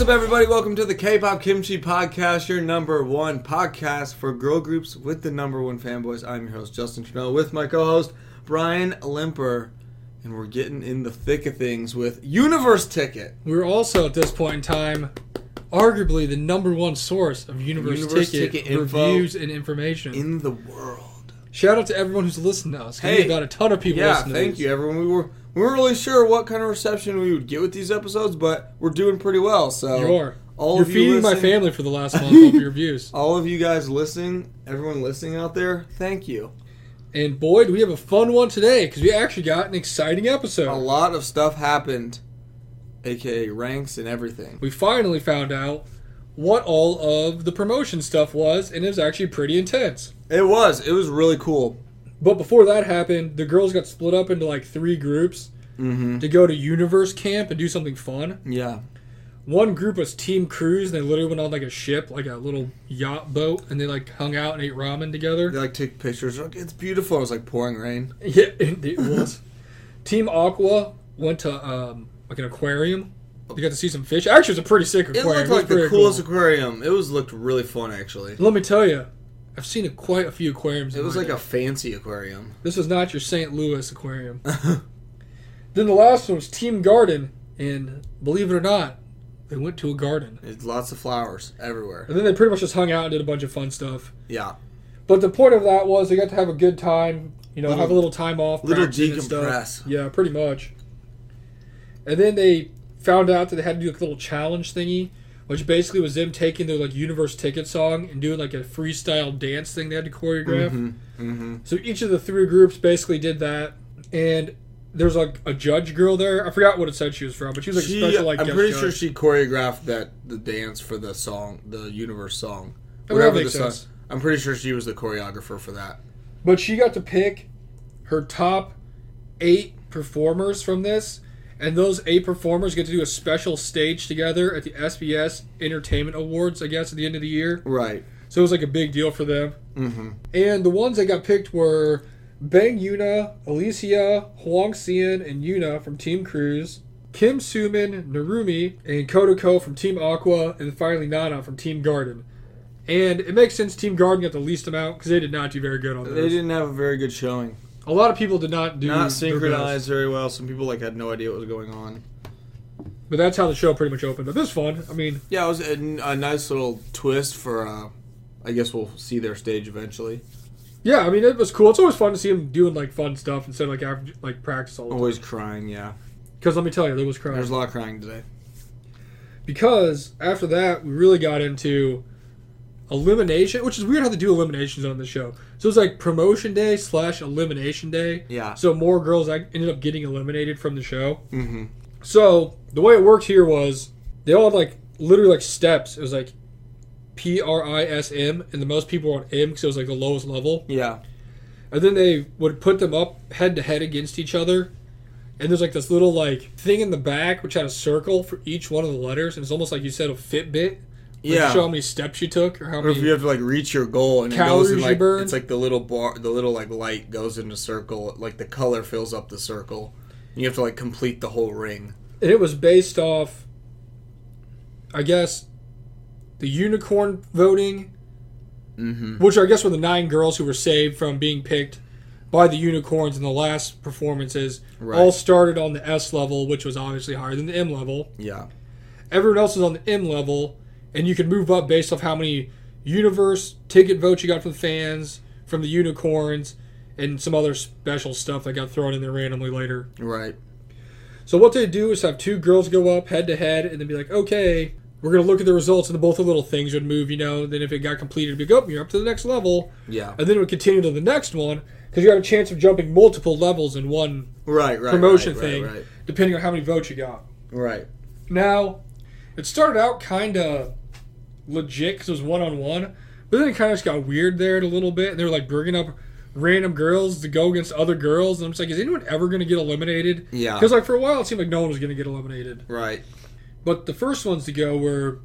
What's up, everybody? Welcome to the K-pop Kimchi Podcast, your number one podcast for girl groups with the number one fanboys. I'm your host Justin Trudeau with my co-host Brian Limper, and we're getting in the thick of things with Universe Ticket. We're also at this point in time, arguably the number one source of Universe, Universe Ticket, Ticket reviews and information. in the world. Shout out to everyone who's listened to us. Hey, we got a ton of people Yeah, listening. thank you, everyone. We were we weren't really sure what kind of reception we would get with these episodes, but we're doing pretty well. So You are. all You're of you feeding my family for the last month of your reviews. all of you guys listening, everyone listening out there, thank you. And boy, do we have a fun one today because we actually got an exciting episode. A lot of stuff happened, aka ranks and everything. We finally found out what all of the promotion stuff was, and it was actually pretty intense. It was. It was really cool. But before that happened, the girls got split up into like three groups Mm-hmm. to go to Universe Camp and do something fun. Yeah. One group was Team Cruise, and they literally went on like a ship, like a little yacht boat, and they like hung out and ate ramen together. They like took pictures. Like, it's beautiful. It was like pouring rain. Yeah, it it was. Team Aqua went to um, like an aquarium. They got to see some fish. Actually, it was a pretty sick aquarium. It looked like was the coolest cool. aquarium. It was looked really fun actually. Let me tell you, I've seen a, quite a few aquariums. It was like day. a fancy aquarium. This was not your St. Louis aquarium. then the last one was Team Garden, and believe it or not, they went to a garden. There's lots of flowers everywhere. And then they pretty much just hung out and did a bunch of fun stuff. Yeah. But the point of that was they got to have a good time, you know, Little- have a little time off, little practicing and stuff. decompress. Yeah, pretty much. And then they found out that they had to do a little challenge thingy, which basically was them taking their like universe ticket song and doing like a freestyle dance thing they had to choreograph. Mm-hmm. Mm-hmm. So each of the three groups basically did that, and there's like a judge girl there. I forgot what it said she was from, but she was like She, a special like. I'm pretty judge. sure she choreographed that the dance for the song, the universe song. whatever the song- sense. I'm pretty sure she was the choreographer for that. But she got to pick her top eight performers from this, and those eight performers get to do a special stage together at the SBS Entertainment Awards, I guess, at the end of the year. Right. So it was like a big deal for them. Mm-hmm. And the ones that got picked were Bang Yuna, Alicia, Huang Xian, and Yuna from Team Cruise, Kim Sumin, Narumi, and Kotoko from Team Aqua, and finally Nana from Team Garden. And it makes sense Team Garden got the least amount because they did not do very good on They didn't have a very good showing. A lot of people did not do Not synchronized very well. Some people like had no idea what was going on. But that's how the show pretty much opened. But this fun. I mean, Yeah, it was a, a nice little twist for. uh I guess we'll see their stage eventually. yeah, I mean it was cool. It's always fun to see them doing like fun stuff instead of like average, like practice all the time. Always crying. Yeah, Because let me tell you, there was crying. there's a lot of crying today. because after that we really got into elimination which is weird how they do eliminations on the show so it's like promotion day slash elimination day Yeah. so more girls like, ended up getting eliminated from the show Mm-hmm. so the way it worked here was they all had like literally like steps it was like p-r-i-s-m and the most people were on m because it was like the lowest level Yeah. and then they would put them up head to head against each other and there's like this little like thing in the back which had a circle for each one of the letters and it's almost like you said a fitbit like, Yeah. show how many steps you took or how Or if you have to like reach your goal and it goes in you like burn. it's like the little bar, the little like light goes in a circle, like the color fills up the circle. You have to like complete the whole ring. and it was based off i guess the unicorn voting Mm-hmm. which i guess were the nine girls who were saved from being picked by the unicorns in the last performances Right. all started on the s level which was obviously higher than the m level Yeah. everyone else is on the M level, and you can move up based off how many universe ticket votes you got from the fans, from the unicorns, and some other special stuff that got thrown in there randomly later. Right. So what they do is have two girls go up head to head, and then be like, okay, we're gonna look at the results, and the both the little things would move, you know. Then if it got completed, it'd be go, oh, you're up to the next level, Yeah. and then it would continue to the next one because you had a chance of jumping multiple levels in one Right. Right. promotion right, thing, Right. depending on how many votes you got. Right. Now, it started out kind of legit because it was one on one, but then it kind of just got weird there a little bit, and they were like bringing up random girls to go against other girls, and I'm just like, is anyone ever going to get eliminated? Yeah. Because like for a while, it seemed like no one was going to get eliminated. Right. But the first ones to go were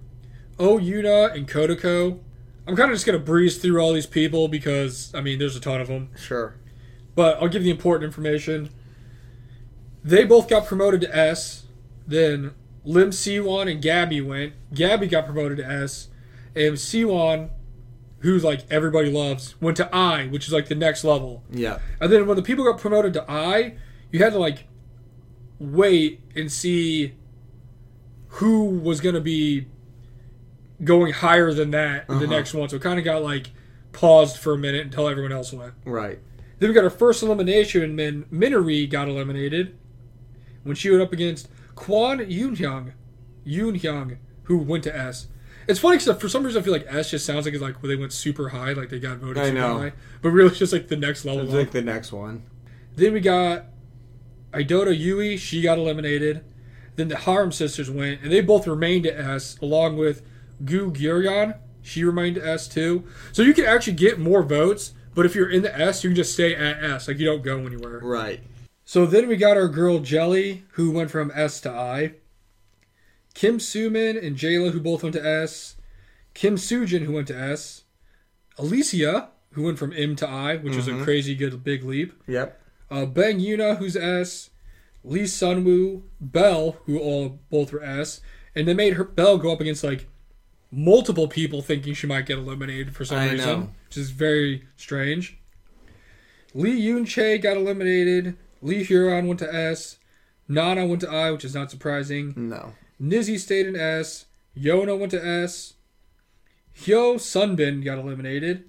Oh Yuna and Kotoko. I'm kind of just going to breeze through all these people because I mean, there's a ton of them. Sure. But I'll give you the important information. They both got promoted to S. Then Lim Siwon and Gabby went. Gabby got promoted to S, and Siwon, who's like everybody loves, went to I, which is like the next level. Yeah. And then when the people got promoted to I, you had to like wait and see who was going to be going higher than that in the Uh-huh. next one. So it kind of got like paused for a minute until everyone else went. Right. Then we got our first elimination when Minari got eliminated when she went up against Kwon Yoonhyung, Yoonhyung, who went to S. It's funny because for some reason I feel like S just sounds like it's like when they went super high, like they got voted I super know. high, but really it's just like the next level. It's like the next one. Then we got Idota Yui, she got eliminated. Then the Harem sisters went, and they both remained at S, along with Gu Gyuryan. She remained at S too. So you can actually get more votes, but if you're in the S, you can just stay at S. Like you don't go anywhere. Right. So then we got our girl Gehlee, who went from S to I. Kim Sumin and Jayla, who both went to S. Kim Sujin, who went to S. Alicia, who went from M to I, which is a Mhm. crazy good big leap. Yep. Uh, Bang Yuna, who's S. Lee Sunwoo, Bell, who all both were S. And they made her Bell go up against like multiple people thinking she might get eliminated for some I reason, know. which is very strange. Lee Yoon Chae got eliminated. Lee Huron went to S. Nana went to I, which is not surprising. No. Nizzy stayed in S. Yona went to S. Hyo Sunbin got eliminated.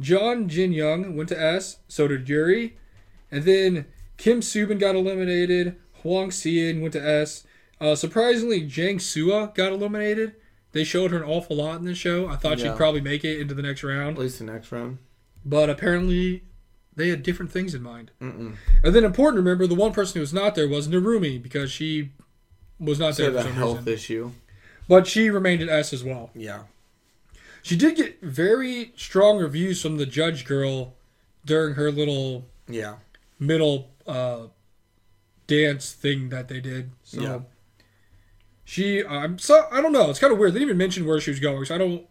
John Jin Young went to S. So did Yuri. And then Kim Subin got eliminated. Huang Xian went to S. Uh, surprisingly, Jang Sua got eliminated. They showed her an awful lot in this show. I thought Yeah. she'd probably make it into the next round. At least the next round. But apparently, they had different things in mind. Mm-mm. And then important to remember, the one person who was not there was Narumi because she was not there for a some health reason. issue. But she remained at S as well. Yeah. She did get very strong reviews from the judge girl during her little Yeah. middle uh, dance thing that they did. So Yeah. she, I'm so I don't know. It's kind of weird. They didn't even mention where she was going. So I don't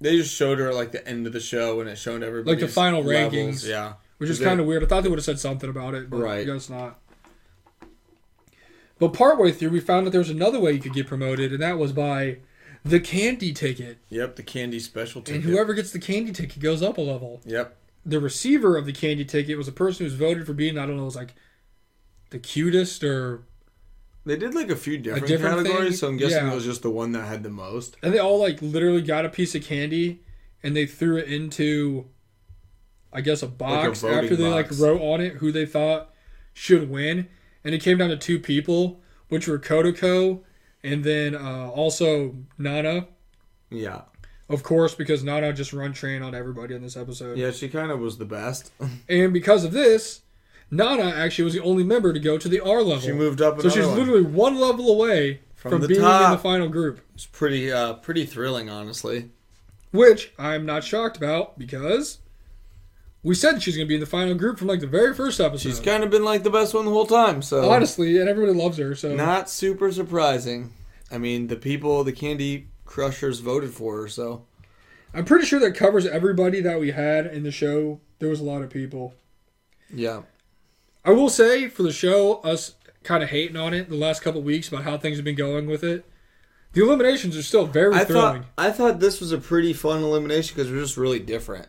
They just showed her at, like the end of the show and it showed everybody like the final rankings. Yeah. which is kind of weird. I thought they would have said something about it, but Right. I guess not. But partway through, we found that there was another way you could get promoted, and that was by the candy ticket. Yep. The candy special ticket. And whoever gets the candy ticket goes up a level. Yep. The receiver of the candy ticket was a person who's voted for being, I don't know, it was like the cutest or. They did like a few different, different categories, thing? so I'm guessing Yeah. it was just the one that had the most. And they all like literally got a piece of candy and they threw it into, I guess, a box voting after they box. like wrote on it who they thought should win. And it came down to two people, which were Kotoko and then uh, also Nana, Yeah. of course, because Nana just run train on everybody in this episode. Yeah, she kind of was the best. And because of this, Nana actually was the only member to go to the R level. she moved up so she's one. literally one level away From from, being in the final group. It's pretty uh pretty thrilling, honestly. Which I'm not shocked about because we said she's going to be in the final group from like the very first episode. She's kind of been like the best one the whole time, so honestly, and everybody loves her. So not super surprising. I mean, the people, the Candy Crushers voted for her, so I'm pretty sure that covers everybody that we had in the show. There was a lot of people. yeah. I will say for the show, us kind of hating on it the last couple weeks about how things have been going with it. The eliminations are still very I thrilling. thought I thought this was a pretty fun elimination because it was just really different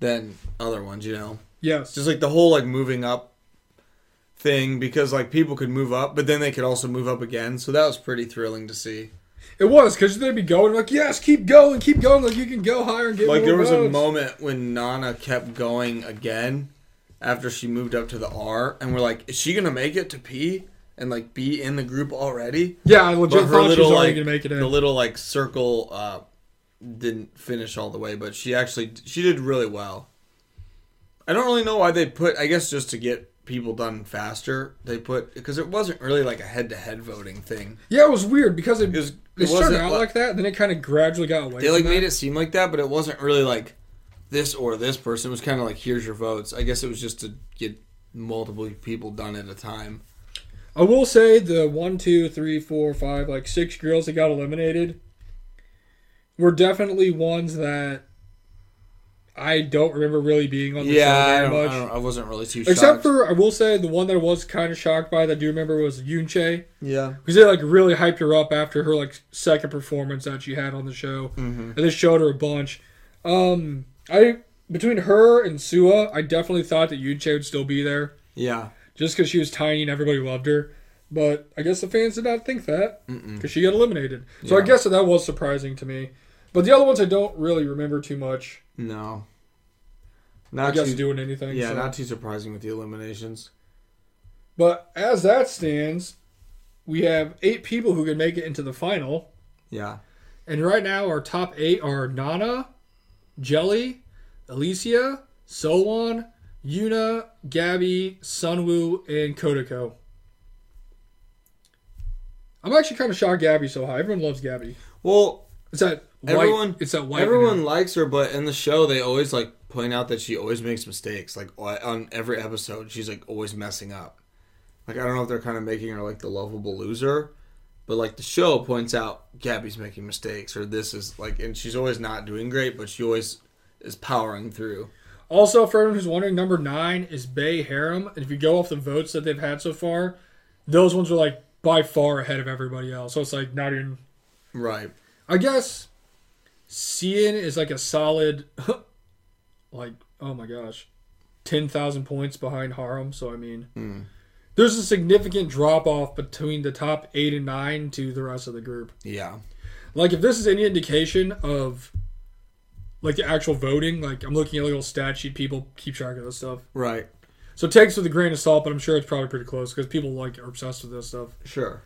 than other ones, you know. yes, Just like the whole like moving up thing because like people could move up, but then they could also move up again. So that was pretty thrilling to see. it was because they'd be going like, yes, keep going, keep going, like you can go higher and get Like there was a moment when Nana kept going again after she moved up to the R, and we're like, is she gonna make it to P and like be in the group already? Yeah, I legit But her thought she was little already like gonna make it in. the little like circle uh, didn't finish all the way, but she actually she did really well. I don't really know why they put. I guess just to get people done faster, they put because it wasn't really like a head to head voting thing. yeah, it was weird because it, It was. it started out li- like that, then it kind of gradually got away. they from like that. made it seem like that, but it wasn't really like this or this person. It was kind of like here's your votes. I guess it was just to get multiple people done at a time. I will say the one, two, three, four, five, like six girls that got eliminated were definitely ones that I don't remember really being on the Yeah, show very don't, much. I, I wasn't really too Except shocked. for, I will say, the one that I was kind of shocked by that I do remember was Yunche. yeah, Because they like really hyped her up after her like second performance that she had on the show, hmm and they showed her a bunch. Um, I between her and Sua, I definitely thought that Yunche would still be there yeah, just because she was tiny and everybody loved her. But I guess the fans did not think that because she got eliminated. So I guess that, that was surprising to me. But the other ones I don't really remember too much. no, I not guess too, doing anything. yeah, so. not too surprising with the eliminations. But as that stands, we have eight people who can make it into the final. Yeah, And right now, our top eight are Nana, Gehlee, Alicia, Sowon, Yuna, Gabby, Sunwoo, and Kotoko. I'm actually kind of shocked Gabby's so high. Everyone loves Gabby. well, It's that white. Everyone- it's that white. everyone likes her, but in the show they always like point out that she always makes mistakes. Like on every episode, she's like always messing up. Like I don't know if they're kind of making her like the lovable loser, but like the show points out Gabby's making mistakes or this is like, and she's always not doing great, but she always is powering through. Also, for everyone who's wondering, number nine is Bay Harem. And if you go off the votes that they've had so far, those ones are like by far ahead of everybody else. So it's like not even Right. I guess Cian is like a solid, like oh my gosh, ten thousand points behind Harem. So I mean, Hmm. there's a significant drop off between the top eight and nine to the rest of the group. Yeah. Like if this is any indication of like the actual voting, like I'm looking at a little stat sheet. People keep track of this stuff. Right. So take this with a grain of salt, but I'm sure it's probably pretty close because people like are obsessed with this stuff. Sure.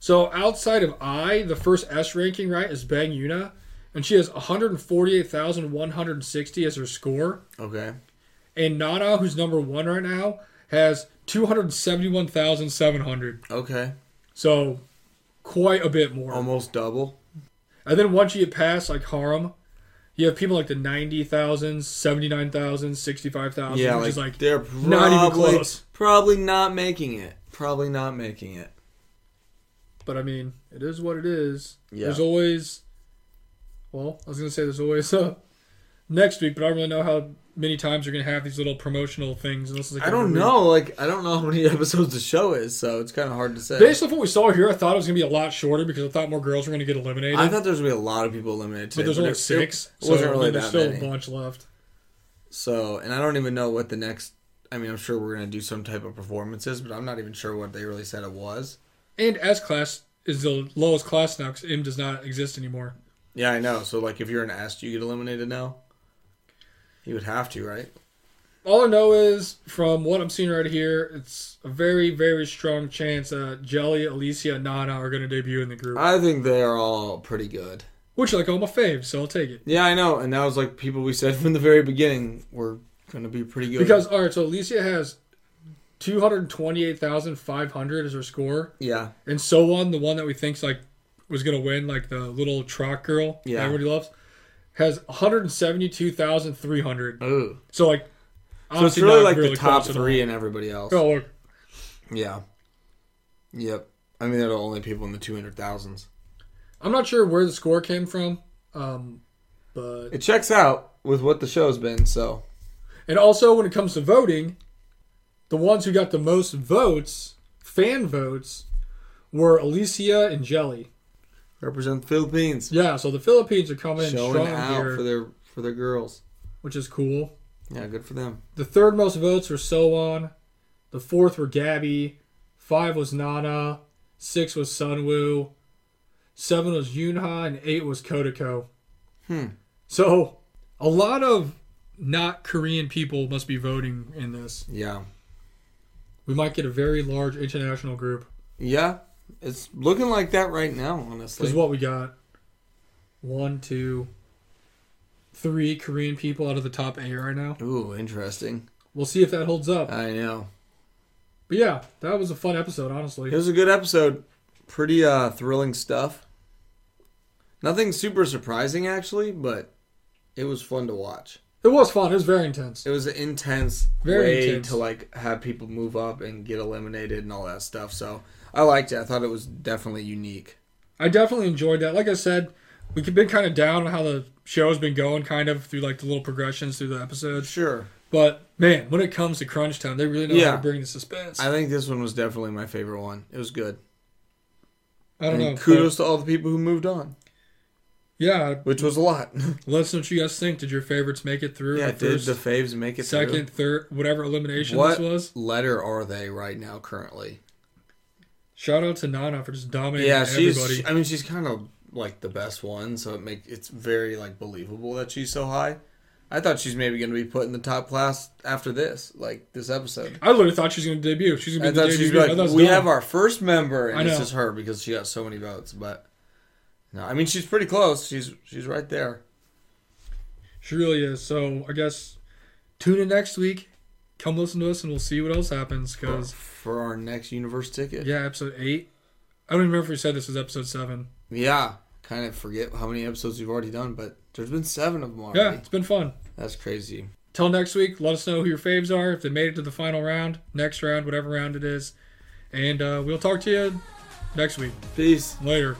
So outside of I, the first S ranking right is Bang Yuna, and she has 148,160 as her score. Okay. And Nana, who's number one right now, has 271,700. Okay. So quite a bit more. Almost double. And then once you get past like Harem, you have people like the 90,000, 79,000, 65,000, Yeah, which like, is like they're probably, not even close. Probably not making it. Probably not making it. But I mean, it is what it is. Yeah. There's always, well, I was gonna say there's always uh, next week, but I don't really know how many times you're gonna have these little promotional things. Unless like I don't every week. know. Like I don't know how many episodes the show is, so it's kind of hard to say. Based off what we saw here, I thought it was gonna be a lot shorter because I thought more girls were gonna get eliminated. I thought there was gonna be a lot of people eliminated today, but there's only six, It, wasn't so really there's that still many. a bunch left. So, and I don't even know what the next. I mean, I'm sure we're gonna do some type of performances, but I'm not even sure what they really said it was. And S class is the lowest class now because M does not exist anymore. Yeah, I know. So, like, if you're an S, do you get eliminated now? You would have to, right? All I know is from what I'm seeing right here, it's a very, very strong chance that Gehlee, Alicia, and Nana are going to debut in the group. I think they are all pretty good. Which, like, all my faves, so I'll take it. Yeah, I know. And that was like people we said from the very beginning were gonna be pretty good. Because, all right, so Alicia has 228,500 is her score. yeah, And so on, the one that we think's like was going to win, like the little truck girl Yeah. that everybody loves, has 172,300. ooh. So, like, So it's really like the top close at all. three and everybody else. Oh, look. Yeah. Yep. I mean, they're the only people in the two hundred thousands. I'm not sure where the score came from, um, but It checks out with what the show's been. So and also when it comes to voting, the ones who got the most votes, fan votes, were Alicia and Gehlee. represent the Philippines, Yeah, so the Philippines are coming in showing strong out here, for their for their girls. which is cool. Yeah, good for them. The third most votes were Sowon. The fourth were Gabby. Five was Nana. Six was Sunwoo. Seven was Yunha, and eight was Kotoko. Hmm. So a lot of not Korean people must be voting in this. Yeah. We might get a very large international group. Yeah. It's looking like that right now, honestly. is what we got. One, two, three Korean people out of the top eight right now. Ooh, interesting. We'll see if that holds up. I know. But yeah, that was a fun episode, honestly. It was a good episode. Pretty uh thrilling stuff. Nothing super surprising actually, but it was fun to watch. It was fun. It was very intense. It was an intense Very way intense. to like have people move up and get eliminated and all that stuff. So I liked it. I thought it was definitely unique. I definitely enjoyed that. Like I said, we could been kind of down on how the show's been going kind of through like the little progressions through the episodes. Sure. But man, when it comes to crunch time, they really know Yeah. how to bring the suspense. I think this one was definitely my favorite one. It was good. I don't And know. Kudos to all the people who moved on, but yeah, which was a lot. let us know what you guys think. Did your favorites make it through? yeah, the did the faves make it through? second, third, whatever elimination What this was? letter are they right now currently? Shout out to Nana for just dominating Yeah, she's. everybody. I mean, she's kind of like the best one, so it make it's very like believable that she's so high. I thought she's maybe going to be put in the top class after this, like this episode. I literally thought she was going to debut. She's going to be the debut. I thought it like, we done. have our first member, and know. just her because she got so many votes. But no, I mean she's pretty close. She's she's right there. She really is. So I guess tune in next week. Come listen to us, and we'll see what else happens. For, Because for our next universe ticket. yeah, episode eight. I don't even remember if we said this was episode seven. Yeah, kind of forget how many episodes we've already done, but there's been seven of them already. Yeah, it's been fun. That's crazy. Till next week, let us know who your faves are, if they made it to the final round, next round, whatever round it is. And uh, we'll talk to you next week. Peace. Later.